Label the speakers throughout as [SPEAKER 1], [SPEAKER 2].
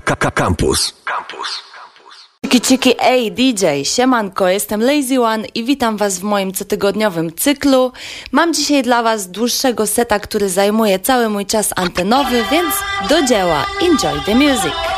[SPEAKER 1] Campus. Campus.
[SPEAKER 2] Ciki ciki, ej DJ, siemanko, jestem Lazy One i witam was w moim cotygodniowym cyklu. Mam dzisiaj dla was dłuższego seta, który zajmuje cały mój czas antenowy, więc do dzieła. Enjoy the music.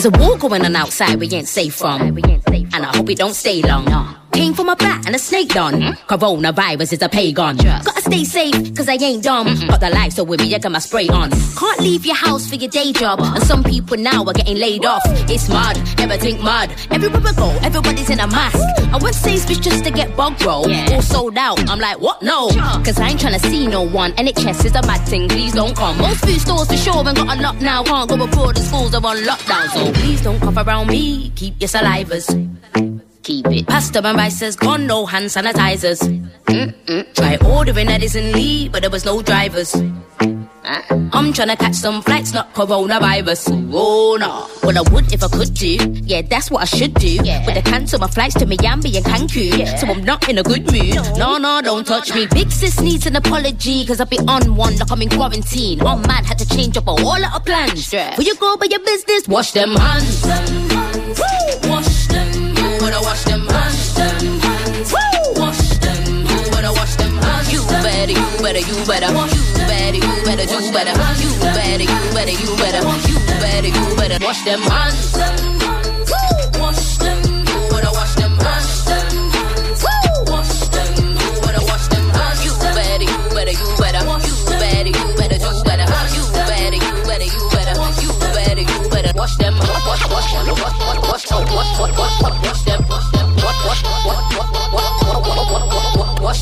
[SPEAKER 3] There's a war going on outside we ain't safe from. And I hope it don't stay long. Came from a bat and a snake done. Mm-hmm. Coronavirus is a pagan. Gotta stay safe, cause I ain't dumb. Got the lights so with me, I got my spray on. Can't leave your house for your day job. And some people now are getting laid off. It's mud, everything mud. Everywhere I go, everybody's in a mask. I went bitch just to get bug roll. All sold out. I'm like, what? No. Cause I ain't trying to see no one. And NHS is a mad thing, please don't come. Most food stores for sure ain't got a lock now. Can't go abroad, the schools are on lockdown. So please don't cough around me. Keep your salivas. Keep it. Pasta and rice has gone, no hand sanitizers. Mm-mm. Try ordering Edison Lee, but there was no drivers. Uh-uh. I'm tryna catch some flights, not coronavirus. Oh no. Well, I would if I could do. Yeah, that's what I should do. Yeah. But they cancel my flights to Miami and Cancun. Yeah. So I'm not in a good mood. No, no, don't touch me. Big sis needs an apology, cause I be on one like I'm in quarantine. One man had to change up all of plans. Yeah. Before you go by your business, wash them hands. Wash better wash them hands. Wash them. You better wash them hands. You better, you better, you better. You better, you better do better. You better, you better, you better. You better, you better wash them hands. Wash them. You better wash them hands. Wash them. You better wash them hands. You better, you better, you better. You better, you better do better. You better, you better, you better. You better, you better wash them. Wash, wash, wash, wash, wash, wash, wash, wash, wash, wash, wash. Wash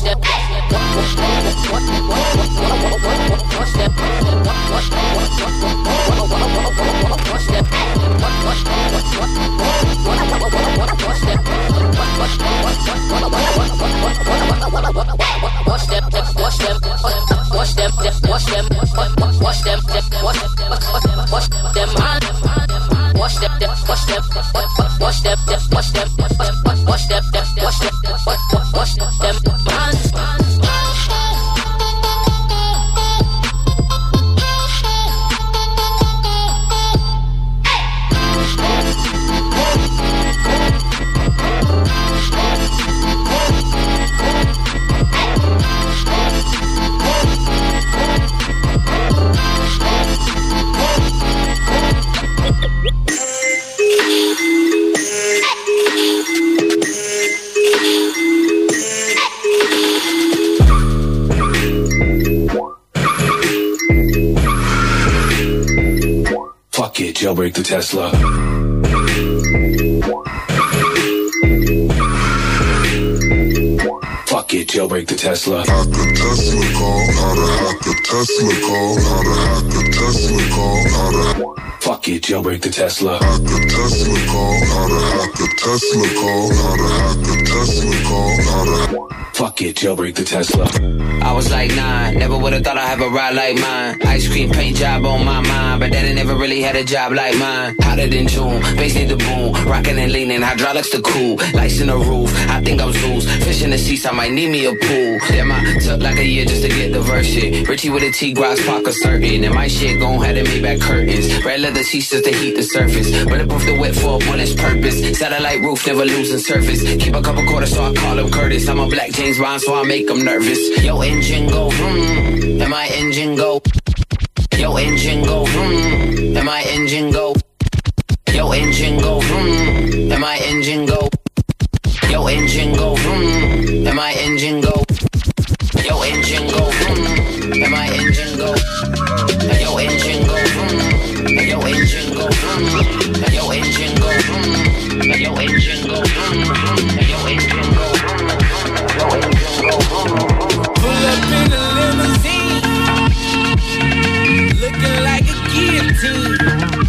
[SPEAKER 3] wash, wash them. Wash them. Wash them. Wash them, wash them, wash them, wash them, wash them, wash wash them, wash them, wash them, wash them, wash them, wash
[SPEAKER 4] It, jailbreak the Tesla. Fuck it, jailbreak the Tesla.
[SPEAKER 5] Hack a Tesla call, how to hack a Tesla call, how to hack a Tesla call, how to
[SPEAKER 4] it, jailbreak the Tesla.
[SPEAKER 5] Hack a Tesla call, how to hack a Tesla call, how to hack a Tesla call, how to
[SPEAKER 4] Fuck it, jailbreak the Tesla.
[SPEAKER 6] I was like nine, never would've thought I'd have a ride like mine. Ice cream paint job on my mind, but daddy never really had a job like mine. Hotter than June, bass need the boom, rocking and leaning, hydraulics the cool, lights in the roof. I think I'm Zeus, fish in the seats, I might need me a pool. Damn, I took like a year just to get the verse shit. Richie with a T Grox pocket certain, and my shit gon' have to back curtains. Red leather sheets to heat the surface. Bulletproof the wet for a bullet's purpose. Satellite roof, never losing surface. Keep a couple quarters, so I call him Curtis. I'm a black James Bond, so I make him nervous. Yo, engine go, hmm, and my engine go. Yo, engine go, hmm, and my engine go. Yo, engine go, hmm, and my engine go. Yo, engine go, hmm, and my engine go. Yo, engine go, hmm, and my engine go. Yo, engine go, hmm, Make engine go vroom. Engine go vroom. Engine go vroom. Engine go
[SPEAKER 7] Pull up in a limousine, looking like a guillotine.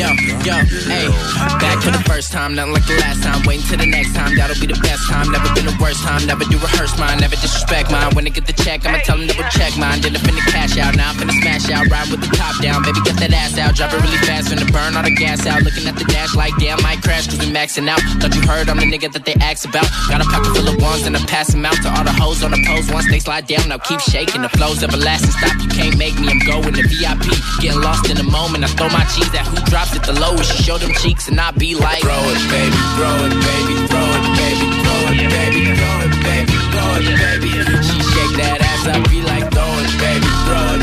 [SPEAKER 8] Yo, yo, hey. Back for the first time, nothing like the last time. Waiting till the next time, that'll be the best time. Never been the worst time, never do rehearse mine, never disrespect mine. When I get the check, I'ma tell them double check mine. Then I'm finna cash out, now I'm finna smash out. Ride with the top down, baby, get that ass out. Drop it really fast, finna burn all the gas out. Looking at the dash like damn, I might crash, cause we maxing out. Thought you heard I'm the nigga that they ask about. Got a pocket full of ones and I pass them out to all the hoes on the post. Once they slide down, now keep shaking. The flow's everlasting, stop, you can't make me. I'm going to VIP, getting lost in the moment. I throw my cheese at who drops it the lowest. She show them cheeks and I be like,
[SPEAKER 7] Throw it, baby, throw it, baby, throw it, baby, throw it, baby, throw it, baby, throw it, baby.
[SPEAKER 8] she shake that ass, I be like,
[SPEAKER 7] Throw it, baby, throw it,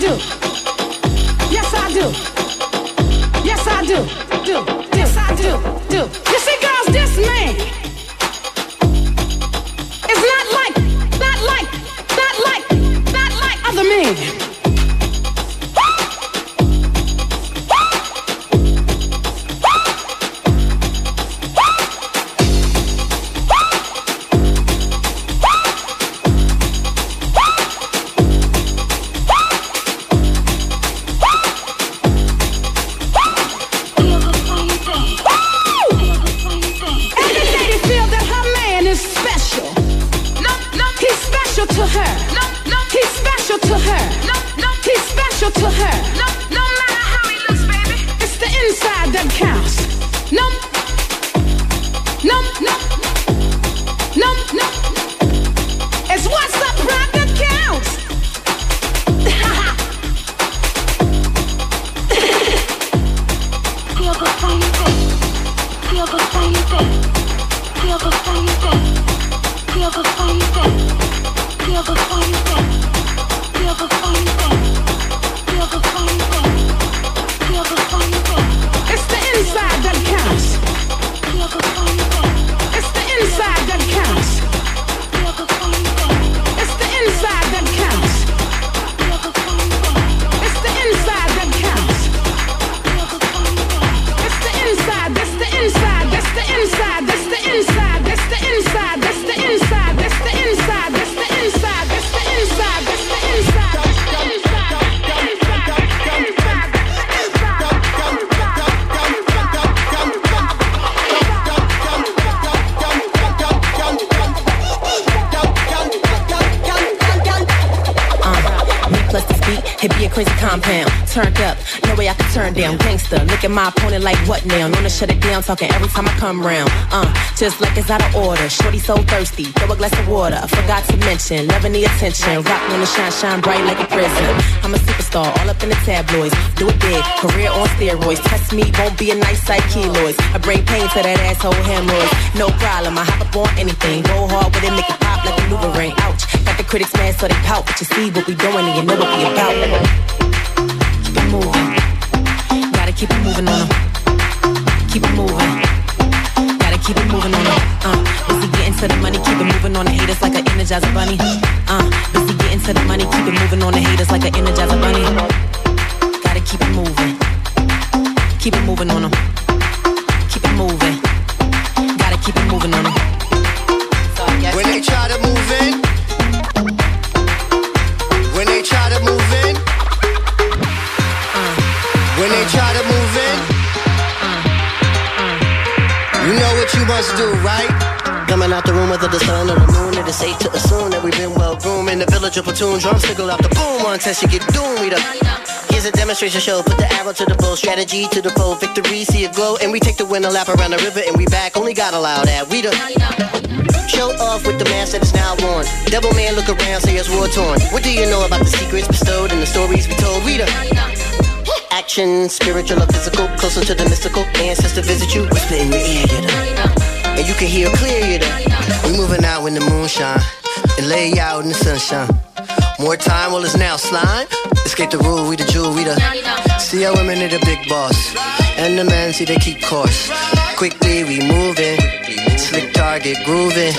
[SPEAKER 7] do. Yes,
[SPEAKER 8] I
[SPEAKER 9] do. Yes, I
[SPEAKER 10] do. Do. Turned up, no way I can turn down. Gangster, look at my opponent like what now? To shut it down, talking every time I come round. Uh, just like it's out of order. Shorty so thirsty, throw a glass of water. I forgot to mention, loving the attention. Rock on the shine, shine bright like a prison. I'm a superstar, all up in the tabloids. Do it big, career on steroids. Test me, won't be a nice sight, kilos. I bring pain to that asshole hemorrhoids. No problem, I hop up on anything. Go hard with it, make it pop like a new ring. Ouch, got the critics mad so they pout. But you see what we doing and you know what we about. Keep it moving, keep it moving on 'em. Keep it moving, gotta keep it moving on 'em. Uh, busy getting to the money, keep it moving on the haters like an energizer bunny. Uh, busy getting to the money, keep it moving on the haters like an energizer bunny. Gotta keep it moving, keep it moving on 'em. Keep it moving, gotta keep it moving on 'em. So I guess
[SPEAKER 11] When they try to move in, when they try to move must do, right? Coming out the room whether the sun or the moon, it is safe to assume that we've been well groomed in the village of platoon. Drums signal out the boom on test, you get doomed. We the Here's a demonstration show. Put the arrow to the bow, strategy to the foe, victory, see it glow, and we take the winner lap around the river, and we back. Only God allow that. We the show off with the mask that is now worn. Devil man, look around, say it's war torn. What do you know about the secrets bestowed and the stories we told? We the action, spiritual or physical, closer to the mystical. Ancestor visit you, whisper in your ear, you know. And you can hear clear, you know. We moving out in the moonshine and lay out in the sunshine. More time, well, it's now slime. Escape the rule, we the jewel, we the. See our women are the big boss. And the men see they keep course. Quickly we moving. Slick target grooving.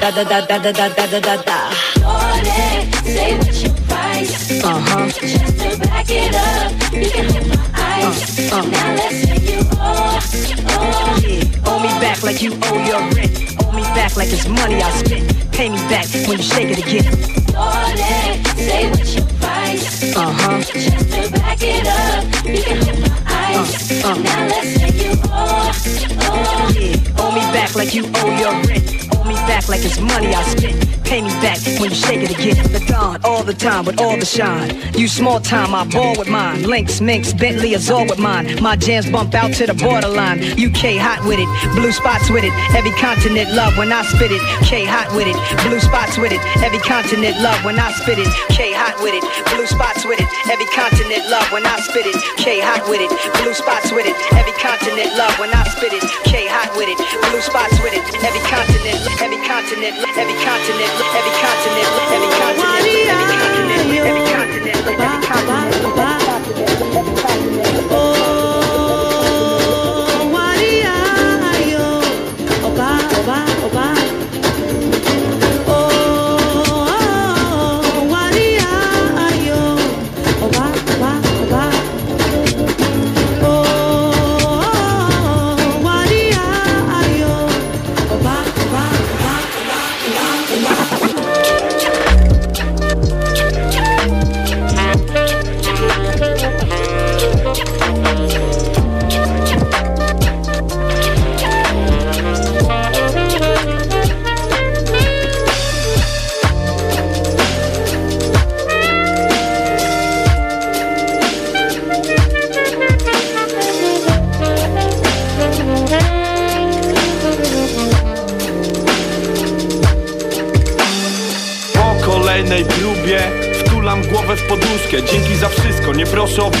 [SPEAKER 9] Da da da da da da da da da.
[SPEAKER 12] Jordan, say price?
[SPEAKER 9] Uh huh.
[SPEAKER 12] Just to back it up, you can hold my eyes.
[SPEAKER 9] Uh, uh.
[SPEAKER 12] Now let's say you owe,
[SPEAKER 13] back like you owe your rent. Owe me back like it's money I spent. Pay me back when you shake it again.
[SPEAKER 12] Say what's your price?
[SPEAKER 9] Uh huh.
[SPEAKER 12] Just to back it up, you can hold my eyes. Now let's say you owe.
[SPEAKER 13] Yeah, owe me back like you owe your rent. Owe me back like it's money I spent. Pay me back when you shake it again. The dawn, all the time with all the shine. You small time, I ball with mine. Lynx, Minx, Bentley, Azor with mine. My jams bump out to the borderline. UK hot with it, blue spots with it. Every continent love when I spit it. K hot with it, blue spots with it. Every continent love when I spit it. K hot with it, blue spots with it. Every continent love when I spit it. K hot with it, blue spots with it. Every continent love when I spit it. K hot with it, blue spots with it. Every continent, every continent, every continent, every continent, every continent, every continent, every continent, every continent.
[SPEAKER 14] Oh,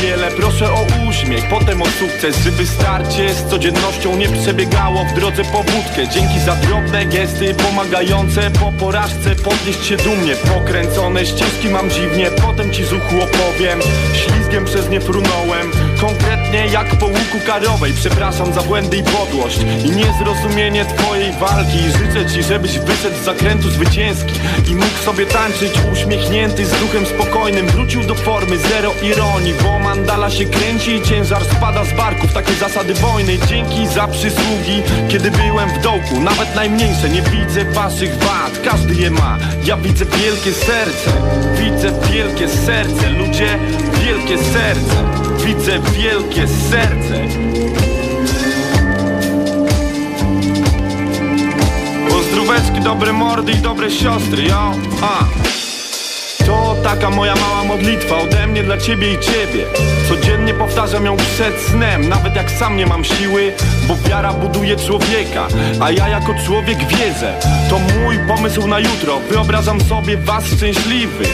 [SPEAKER 14] wiele. Proszę o uśmiech, potem o sukces Żeby starcie z codziennością nie przebiegało w drodze po wódkę. Dzięki za drobne gesty pomagające Po porażce podnieść się dumnie. Pokręcone ścieżki mam dziwnie Potem ci z opowiem. Ślizgiem przez nie frunąłem Konkretnie jak po łuku karowej Przepraszam za błędy i podłość I niezrozumienie twojej walki. Życzę ci, żebyś wyszedł z zakrętu zwycięski I mógł sobie tańczyć uśmiechnięty z duchem spokojnym. Wrócił do formy, zero ironii Bo mandala się kręci i ciężar spada z barków. Takie zasady wojny. Dzięki za przysługi Kiedy byłem w dołku, nawet najmniejsze Nie widzę waszych wad, każdy je ma. Ja widzę wielkie serce. Widzę wielkie serce. Ludzie, wielkie serce. Widzę wielkie serce. Pozdróweczki, dobre mordy i dobre siostry, yo, a to taka moja mała modlitwa ode mnie dla ciebie i ciebie. Codziennie powtarzam ją przed snem Nawet jak sam nie mam siły Bo wiara buduje człowieka A ja jako człowiek wierzę To mój pomysł na jutro. Wyobrażam sobie was szczęśliwy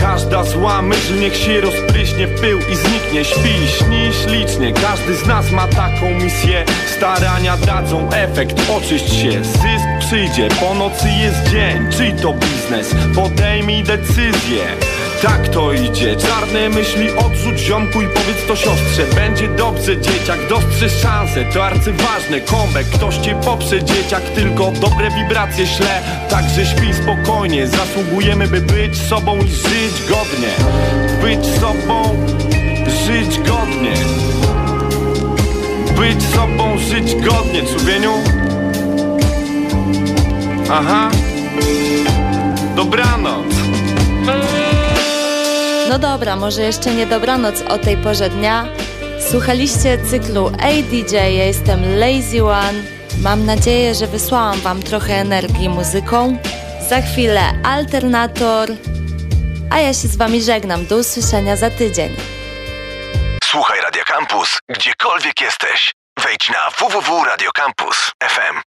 [SPEAKER 14] Każda zła myśl niech się rozpryśnie w pył i zniknie. Śpi, śni ślicznie. Każdy z nas ma taką misję. Starania dadzą efekt. Oczyść się, zysk przyjdzie. Po nocy jest dzień, czyj to biznes? Podejmij decyzję tak to idzie, czarne myśli odrzuć ziomku i powiedz to siostrze. Będzie dobrze dzieciak, dostrzeż szansę, to arcyważne Kombek, ktoś cię poprze dzieciak, tylko dobre wibracje śle. Także śpi spokojnie, zasługujemy by być sobą i żyć godnie. Być sobą, żyć godnie. Być sobą, żyć godnie, człowieniu Aha. Dobranoc
[SPEAKER 9] No dobra, może jeszcze nie dobranoc o tej porze dnia. Słuchaliście cyklu Hey DJ, ja jestem Lazy One. Mam nadzieję, że wysłałam Wam trochę energii muzyką. Za chwilę Alternator, a ja się z Wami żegnam. Do usłyszenia za tydzień.
[SPEAKER 1] Słuchaj Radio Campus, gdziekolwiek jesteś. Wejdź na www.radiocampus.fm.